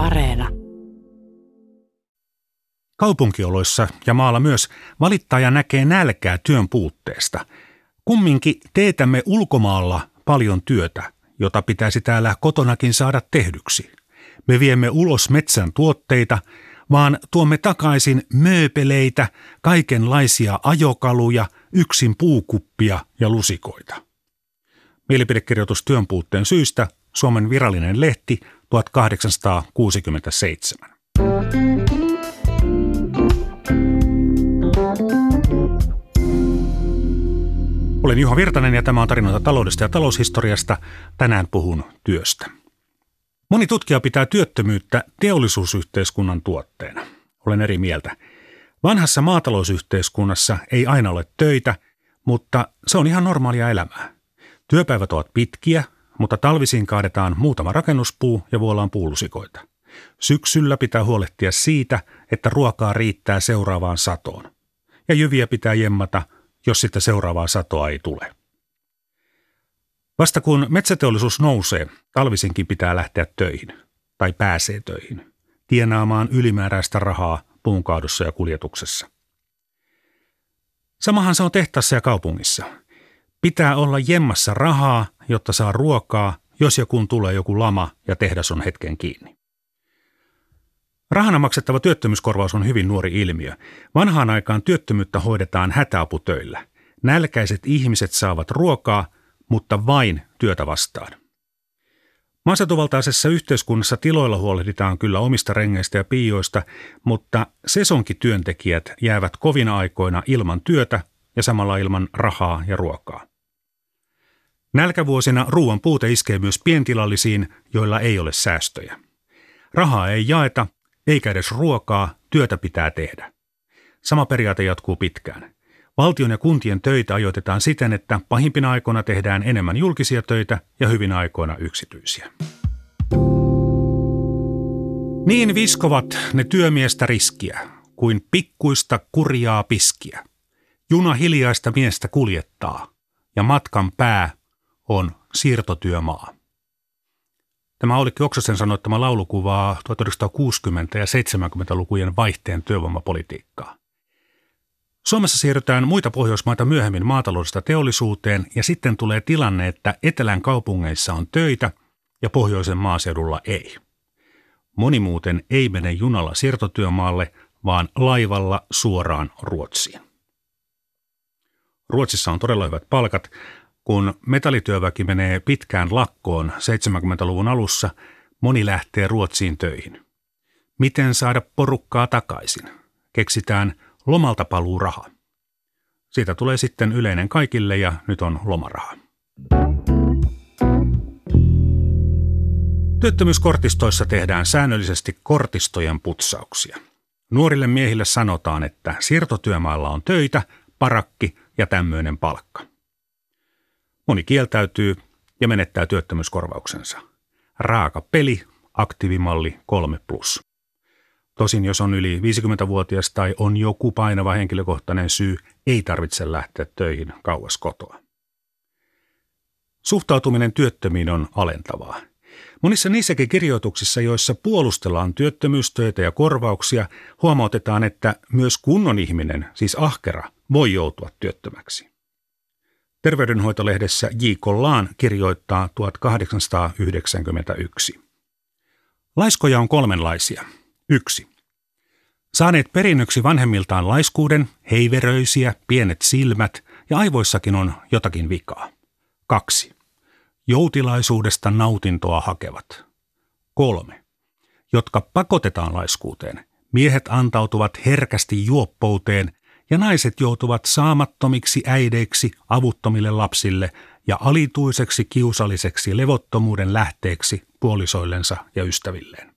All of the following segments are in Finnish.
Areena. Kaupunkioloissa ja maalla myös valittaja näkee nälkää työn puutteesta. Kumminkin teetämme ulkomaalla paljon työtä, jota pitäisi täällä kotonakin saada tehdyksi. Me viemme ulos metsän tuotteita, vaan tuomme takaisin mööpeleitä, kaikenlaisia ajokaluja, yksin puukuppia ja lusikoita. Mielipidekirjoitus työn puutteen syystä, Suomen virallinen lehti 1867. Olen Juha Virtanen ja tämä on tarinoita taloudesta ja taloushistoriasta. Tänään puhun työstä. Moni tutkija pitää työttömyyttä teollisuusyhteiskunnan tuotteena. Olen eri mieltä. Vanhassa maatalousyhteiskunnassa ei aina ole töitä, mutta se on ihan normaalia elämää. Työpäivät ovat pitkiä, mutta talvisin kaadetaan muutama rakennuspuu ja vuollaan puulusikoita. Syksyllä pitää huolehtia siitä, että ruokaa riittää seuraavaan satoon. Ja jyviä pitää jemmata, jos sitä seuraavaa satoa ei tule. Vasta kun metsäteollisuus nousee, talvisinkin pitää lähteä töihin, tai pääsee töihin, tienaamaan ylimääräistä rahaa puunkaadussa ja kuljetuksessa. Samahan se on tehtaassa ja kaupungissa. Pitää olla jemmassa rahaa, jotta saa ruokaa, jos ja kun tulee joku lama ja tehdas on hetken kiinni. Rahana maksettava työttömyyskorvaus on hyvin nuori ilmiö. Vanhaan aikaan työttömyyttä hoidetaan hätäaputöillä. Nälkäiset ihmiset saavat ruokaa – mutta vain työtä vastaan. Maaseutuvaltaisessa yhteiskunnassa tiloilla huolehditaan kyllä omista rengeistä ja piioista, mutta sesonkityöntekijät jäävät kovina aikoina ilman työtä ja samalla ilman rahaa ja ruokaa. Nälkävuosina ruoan puute iskee myös pientilallisiin, joilla ei ole säästöjä. Rahaa ei jaeta, eikä edes ruokaa, työtä pitää tehdä. Sama periaate jatkuu pitkään. Valtion ja kuntien töitä ajoitetaan siten, että pahimpina aikoina tehdään enemmän julkisia töitä ja hyvin aikoina yksityisiä. Niin viskovat ne työmiestä riskiä, kuin pikkuista kurjaa piskiä. Juna hiljaista miestä kuljettaa, ja matkan pää on siirtotyömaa. Tämä Aulikki Oksasen sanoittama laulu kuvaa 1960- ja 70-lukujen vaihteen työvoimapolitiikkaa. Suomessa siirrytään muita Pohjoismaita myöhemmin maataloudesta teollisuuteen ja sitten tulee tilanne, että etelän kaupungeissa on töitä ja pohjoisen maaseudulla ei. Moni muuten ei mene junalla siirtotyömaalle, vaan laivalla suoraan Ruotsiin. Ruotsissa on todella hyvät palkat. Kun metallityöväki menee pitkään lakkoon 70-luvun alussa, moni lähtee Ruotsiin töihin. Miten saada porukkaa takaisin? Keksitään – lomalta paluu raha. Siitä tulee sitten yleinen kaikille ja nyt on lomaraha. Työttömyyskortistoissa tehdään säännöllisesti kortistojen putsauksia. Nuorille miehille sanotaan, että siirtotyömaalla on töitä, parakki ja tämmöinen palkka. Moni kieltäytyy ja menettää työttömyyskorvauksensa. Raaka peli, aktiivimalli 3 plus. Tosin jos on yli 50-vuotias tai on joku painava henkilökohtainen syy, ei tarvitse lähteä töihin kauas kotoa. Suhtautuminen työttömiin on alentavaa. Monissa niissäkin kirjoituksissa, joissa puolustellaan työttömyystöitä ja korvauksia, huomautetaan, että myös kunnon ihminen, siis ahkera, voi joutua työttömäksi. Terveydenhoitolehdessä J. Kollaan kirjoittaa 1891. Laiskoja on kolmenlaisia – Yksi. Saaneet perinnöksi vanhemmiltaan laiskuuden, heiveröisiä, pienet silmät ja aivoissakin on jotakin vikaa. Kaksi. Joutilaisuudesta nautintoa hakevat. Kolme. Jotka pakotetaan laiskuuteen. Miehet antautuvat herkästi juoppouteen ja naiset joutuvat saamattomiksi äideiksi avuttomille lapsille ja alituiseksi kiusalliseksi levottomuuden lähteeksi puolisoillensa ja ystävilleen.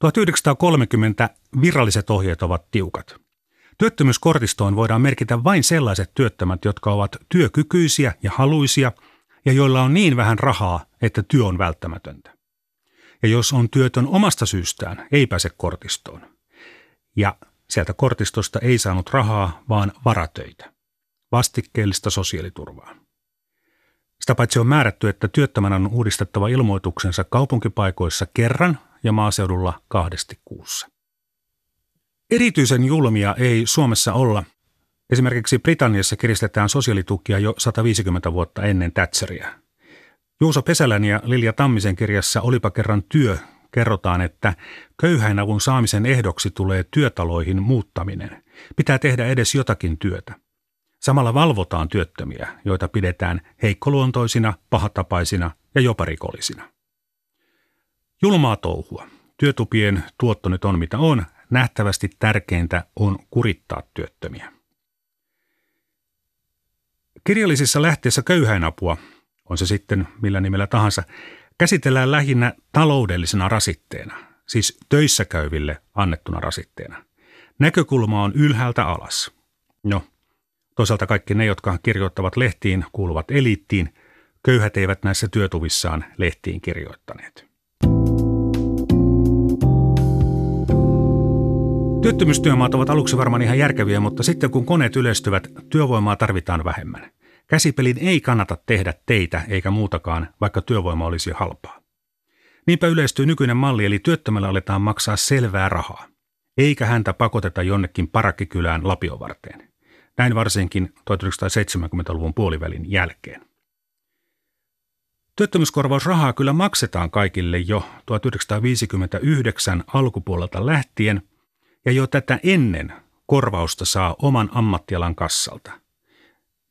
1930 viralliset ohjeet ovat tiukat. Työttömyyskortistoon voidaan merkitä vain sellaiset työttömät, jotka ovat työkykyisiä ja haluisia ja joilla on niin vähän rahaa, että työ on välttämätöntä. Ja jos on työtön omasta syystään, ei pääse kortistoon. Ja sieltä kortistosta ei saanut rahaa, vaan varatöitä. Vastikkeellista sosiaaliturvaa. Sitä paitsi on määrätty, että työttömän on uudistettava ilmoituksensa kaupunkipaikoissa kerran ja maaseudulla kahdesti kuussa. Erityisen julmia ei Suomessa olla. Esimerkiksi Britanniassa kiristetään sosiaalitukia jo 150 vuotta ennen Thatcheria. Juuso Pesälän ja Lilja Tammisen kirjassa Olipa kerran työ kerrotaan, että köyhäinavun saamisen ehdoksi tulee työtaloihin muuttaminen. Pitää tehdä edes jotakin työtä. Samalla valvotaan työttömiä, joita pidetään heikkoluontoisina, pahatapaisina ja jopa rikollisina. Julmaa touhua. Työtupien tuotto nyt on mitä on, nähtävästi tärkeintä on kurittaa työttömiä. Kirjallisissa lähteissä köyhäinapua, on se sitten millä nimellä tahansa, käsitellään lähinnä taloudellisena rasitteena, siis töissä käyville annettuna rasitteena. Näkökulma on ylhäältä alas. No, toisaalta kaikki ne, jotka kirjoittavat lehtiin, kuuluvat eliittiin. Köyhät eivät näissä työtuvissaan lehtiin kirjoittaneet. Työttömyystyömaat ovat aluksi varmaan ihan järkeviä, mutta sitten kun koneet yleistyvät, työvoimaa tarvitaan vähemmän. Käsipelin ei kannata tehdä teitä eikä muutakaan, vaikka työvoima olisi halpaa. Niinpä yleistyy nykyinen malli, eli työttömällä aletaan maksaa selvää rahaa, eikä häntä pakoteta jonnekin parakkikylään Lapion varteen. Näin varsinkin 1970-luvun puolivälin jälkeen. Työttömyyskorvausrahaa kyllä maksetaan kaikille jo 1959 alkupuolelta lähtien, ja jo tätä ennen korvausta saa oman ammattialan kassalta –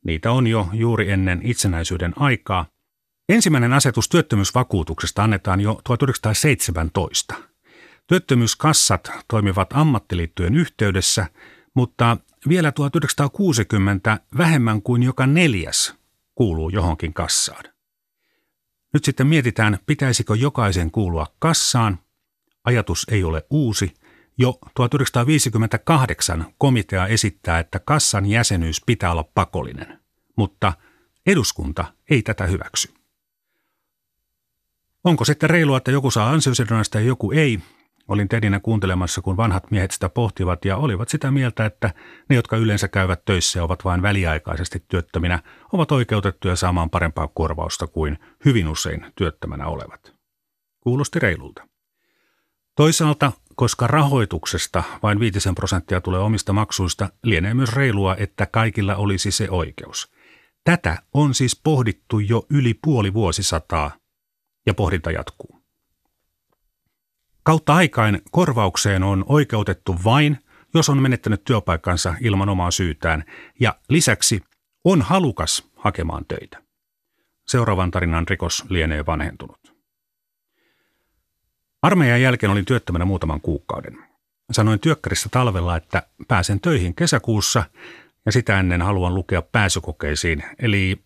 Niitä on jo juuri ennen itsenäisyyden aikaa. Ensimmäinen asetus työttömyysvakuutuksesta annetaan jo 1917. Työttömyyskassat toimivat ammattiliittojen yhteydessä, mutta vielä 1960 vähemmän kuin joka neljäs kuuluu johonkin kassaan. Nyt sitten mietitään, pitäisikö jokaisen kuulua kassaan. Ajatus ei ole uusi – jo 1958 komitea esittää, että kassan jäsenyys pitää olla pakollinen, mutta eduskunta ei tätä hyväksy. Onko sitten reilua, että joku saa ansiosidonnaista ja joku ei? Olin Tedinä kuuntelemassa, kun vanhat miehet sitä pohtivat ja olivat sitä mieltä, että ne, jotka yleensä käyvät töissä ja ovat vain väliaikaisesti työttöminä, ovat oikeutettuja saamaan parempaa korvausta kuin hyvin usein työttömänä olevat. Kuulosti reilulta. Toisaalta koska rahoituksesta vain viitisen prosenttia tulee omista maksuista, lienee myös reilua, että kaikilla olisi se oikeus. Tätä on siis pohdittu jo yli puoli vuosisataa, ja pohdinta jatkuu. Kautta aikain korvaukseen on oikeutettu vain, jos on menettänyt työpaikkansa ilman omaa syytään, ja lisäksi on halukas hakemaan töitä. Seuraavan tarinan rikos lienee vanhentunut. Armeijan jälkeen olin työttömänä muutaman kuukauden. Sanoin työkkärissä talvella, että pääsen töihin kesäkuussa ja sitä ennen haluan lukea pääsykokeisiin. Eli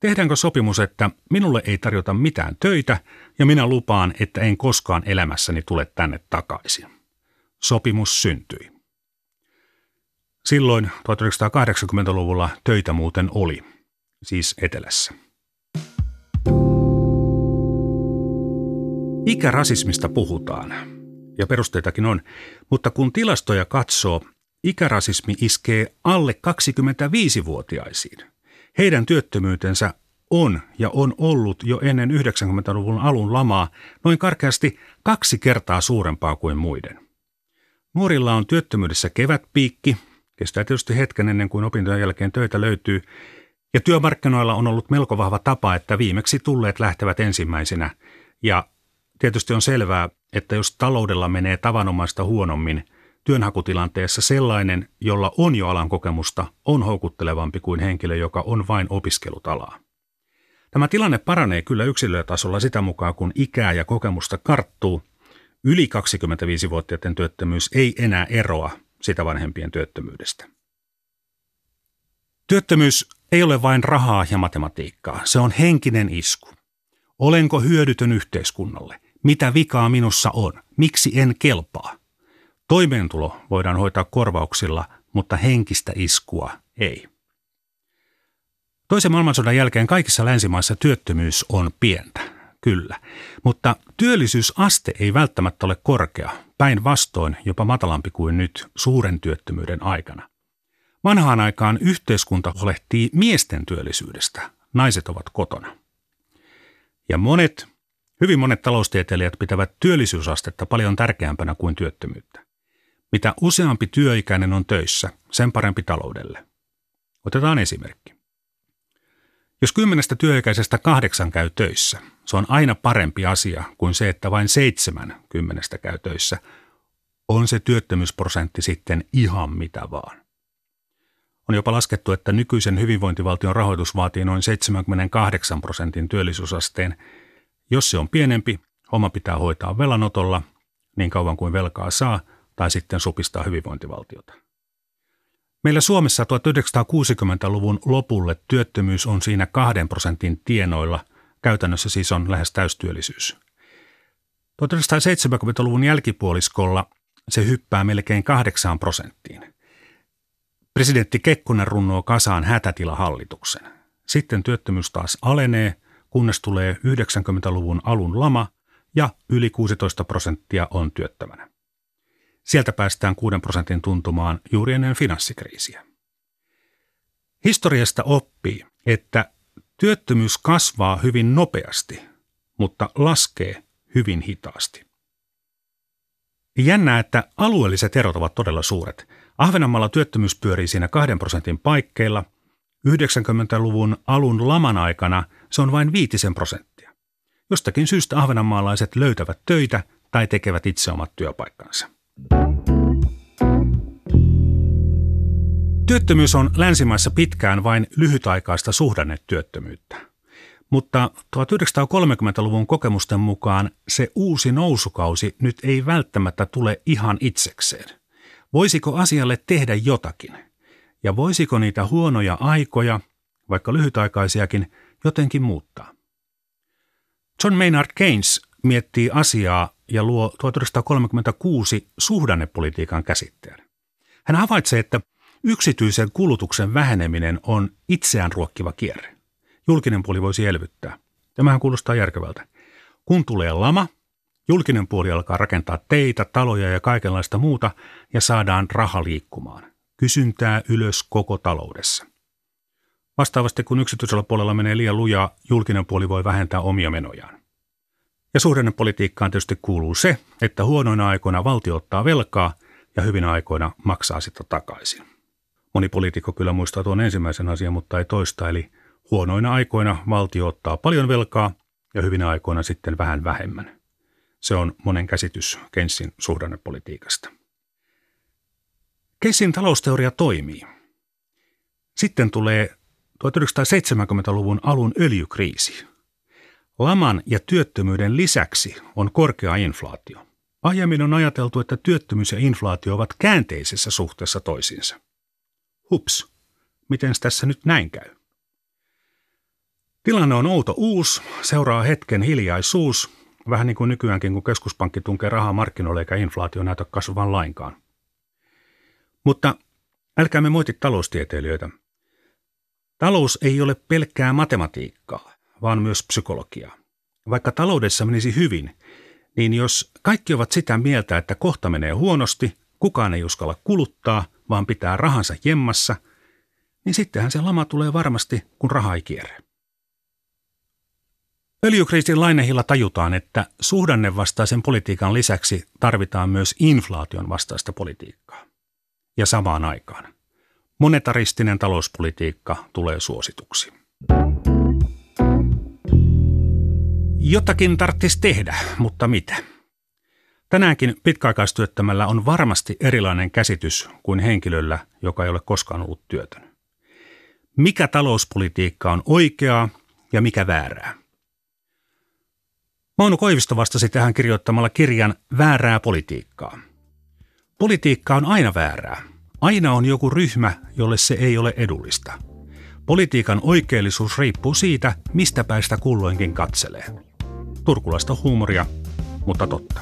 tehdäänkö sopimus, että minulle ei tarjota mitään töitä ja minä lupaan, että en koskaan elämässäni tule tänne takaisin. Sopimus syntyi. Silloin 1980-luvulla töitä muuten oli, siis etelässä. Ikärasismista puhutaan, ja perusteitakin on, mutta kun tilastoja katsoo, ikärasismi iskee alle 25-vuotiaisiin. Heidän työttömyytensä on ja on ollut jo ennen 90-luvun alun lamaa noin karkeasti kaksi kertaa suurempaa kuin muiden. Nuorilla on työttömyydessä kevätpiikki, kestää tietysti hetken ennen kuin opintojen jälkeen töitä löytyy, ja työmarkkinoilla on ollut melko vahva tapa, että viimeksi tulleet lähtevät ensimmäisenä, ja Tietysti on selvää, että jos taloudella menee tavanomaista huonommin, työnhakutilanteessa sellainen, jolla on jo alan kokemusta, on houkuttelevampi kuin henkilö, joka on vain opiskellut alaa. Tämä tilanne paranee kyllä yksilötasolla sitä mukaan, kun ikää ja kokemusta karttuu. Yli 25-vuotiaiden työttömyys ei enää eroa sitä vanhempien työttömyydestä. Työttömyys ei ole vain rahaa ja matematiikkaa, se on henkinen isku. Olenko hyödytön yhteiskunnalle? Mitä vikaa minussa on? Miksi en kelpaa? Toimeentulo voidaan hoitaa korvauksilla, mutta henkistä iskua ei. Toisen maailmansodan jälkeen kaikissa länsimaissa työttömyys on pientä, kyllä, mutta työllisyysaste ei välttämättä ole korkea, päinvastoin jopa matalampi kuin nyt suuren työttömyyden aikana. Vanhaan aikaan yhteiskunta huolehtii miesten työllisyydestä, naiset ovat kotona. Ja monet, hyvin monet taloustieteilijät pitävät työllisyysastetta paljon tärkeämpänä kuin työttömyyttä. Mitä useampi työikäinen on töissä, sen parempi taloudelle. Otetaan esimerkki. Jos kymmenestä työikäisestä kahdeksan käy töissä, se on aina parempi asia kuin se, että vain seitsemän kymmenestä käy töissä. On se työttömyysprosentti sitten ihan mitä vaan. On jopa laskettu, että nykyisen hyvinvointivaltion rahoitus vaatii noin 78 prosentin työllisyysasteen. Jos se on pienempi, homma pitää hoitaa velanotolla niin kauan kuin velkaa saa tai sitten supistaa hyvinvointivaltiota. Meillä Suomessa 1960-luvun lopulle työttömyys on siinä kahden prosentin tienoilla, käytännössä siis on lähes täystyöllisyys. 1970-luvun jälkipuoliskolla se hyppää melkein kahdeksaan prosenttiin. Presidentti Kekkonen runnoo kasaan hätätilahallituksen. Sitten työttömyys taas alenee, kunnes tulee 90-luvun alun lama ja yli 16 prosenttia on työttömänä. Sieltä päästään 6 prosentin tuntumaan juuri ennen finanssikriisiä. Historiasta oppii, että työttömyys kasvaa hyvin nopeasti, mutta laskee hyvin hitaasti. Jännää, että alueelliset erot ovat todella suuret. Ahvenanmaalla työttömyys pyörii siinä 2 prosentin paikkeilla. 90-luvun alun laman aikana se on vain viitisen prosenttia. Jostakin syystä ahvenanmaalaiset löytävät töitä tai tekevät itse omat työpaikkansa. Työttömyys on länsimaissa pitkään vain lyhytaikaista suhdannetyöttömyyttä. Mutta 1930-luvun kokemusten mukaan se uusi nousukausi nyt ei välttämättä tule ihan itsekseen. Voisiko asialle tehdä jotakin? Ja voisiko niitä huonoja aikoja, vaikka lyhytaikaisiakin, jotenkin muuttaa? John Maynard Keynes miettii asiaa ja luo 1936 suhdannepolitiikan käsitteen. Hän havaitsee, että yksityisen kulutuksen väheneminen on itseään ruokkiva kierre. Julkinen puoli voisi elvyttää. Tämähän kuulostaa järkevältä. Kun tulee lama, julkinen puoli alkaa rakentaa teitä, taloja ja kaikenlaista muuta ja saadaan raha liikkumaan. Kysyntää ylös koko taloudessa. Vastaavasti kun yksityisellä puolella menee liian lujaa, julkinen puoli voi vähentää omia menojaan. Ja suhdannepolitiikkaan tietysti kuuluu se, että huonoina aikoina valtio ottaa velkaa ja hyvinä aikoina maksaa sitä takaisin. Moni poliitikko kyllä muistaa tuon ensimmäisen asian, mutta ei toista, eli huonoina aikoina valtio ottaa paljon velkaa ja hyvinä aikoina sitten vähän vähemmän. Se on monen käsitys Keynesin suhdannepolitiikasta. Keynesin talousteoria toimii. Sitten tulee 1970-luvun alun öljykriisi, Laman ja työttömyyden lisäksi on korkea inflaatio. Aiemmin on ajateltu, että työttömyys ja inflaatio ovat käänteisessä suhteessa toisiinsa. Hups, miten tässä nyt näin käy? Tilanne on outo uus, seuraa hetken hiljaisuus, vähän niin kuin nykyäänkin, kun keskuspankki tunkee rahaa markkinoille eikä inflaatio näytä kasvavan lainkaan. Mutta älkäämme moiti taloustieteilijöitä. Talous ei ole pelkkää matematiikkaa vaan myös psykologiaa. Vaikka taloudessa menisi hyvin, niin jos kaikki ovat sitä mieltä, että kohta menee huonosti, kukaan ei uskalla kuluttaa, vaan pitää rahansa jemmassa, niin sittenhän se lama tulee varmasti, kun raha ei kierrä. Öljykriisin lainehilla tajutaan, että suhdannevastaisen politiikan lisäksi tarvitaan myös inflaation vastaista politiikkaa. Ja samaan aikaan. Monetaristinen talouspolitiikka tulee suosituksi. Jotakin tarvitsisi tehdä, mutta mitä? Tänäänkin pitkäaikaistyöttömällä on varmasti erilainen käsitys kuin henkilöllä, joka ei ole koskaan ollut työtön. Mikä talouspolitiikka on oikeaa ja mikä väärää? Mauno Koivisto vastasi tähän kirjoittamalla kirjan Väärää politiikkaa. Politiikka on aina väärää. Aina on joku ryhmä, jolle se ei ole edullista. Politiikan oikeellisuus riippuu siitä, mistä päästä kulloinkin katselee. Turkulaista huumoria, mutta totta.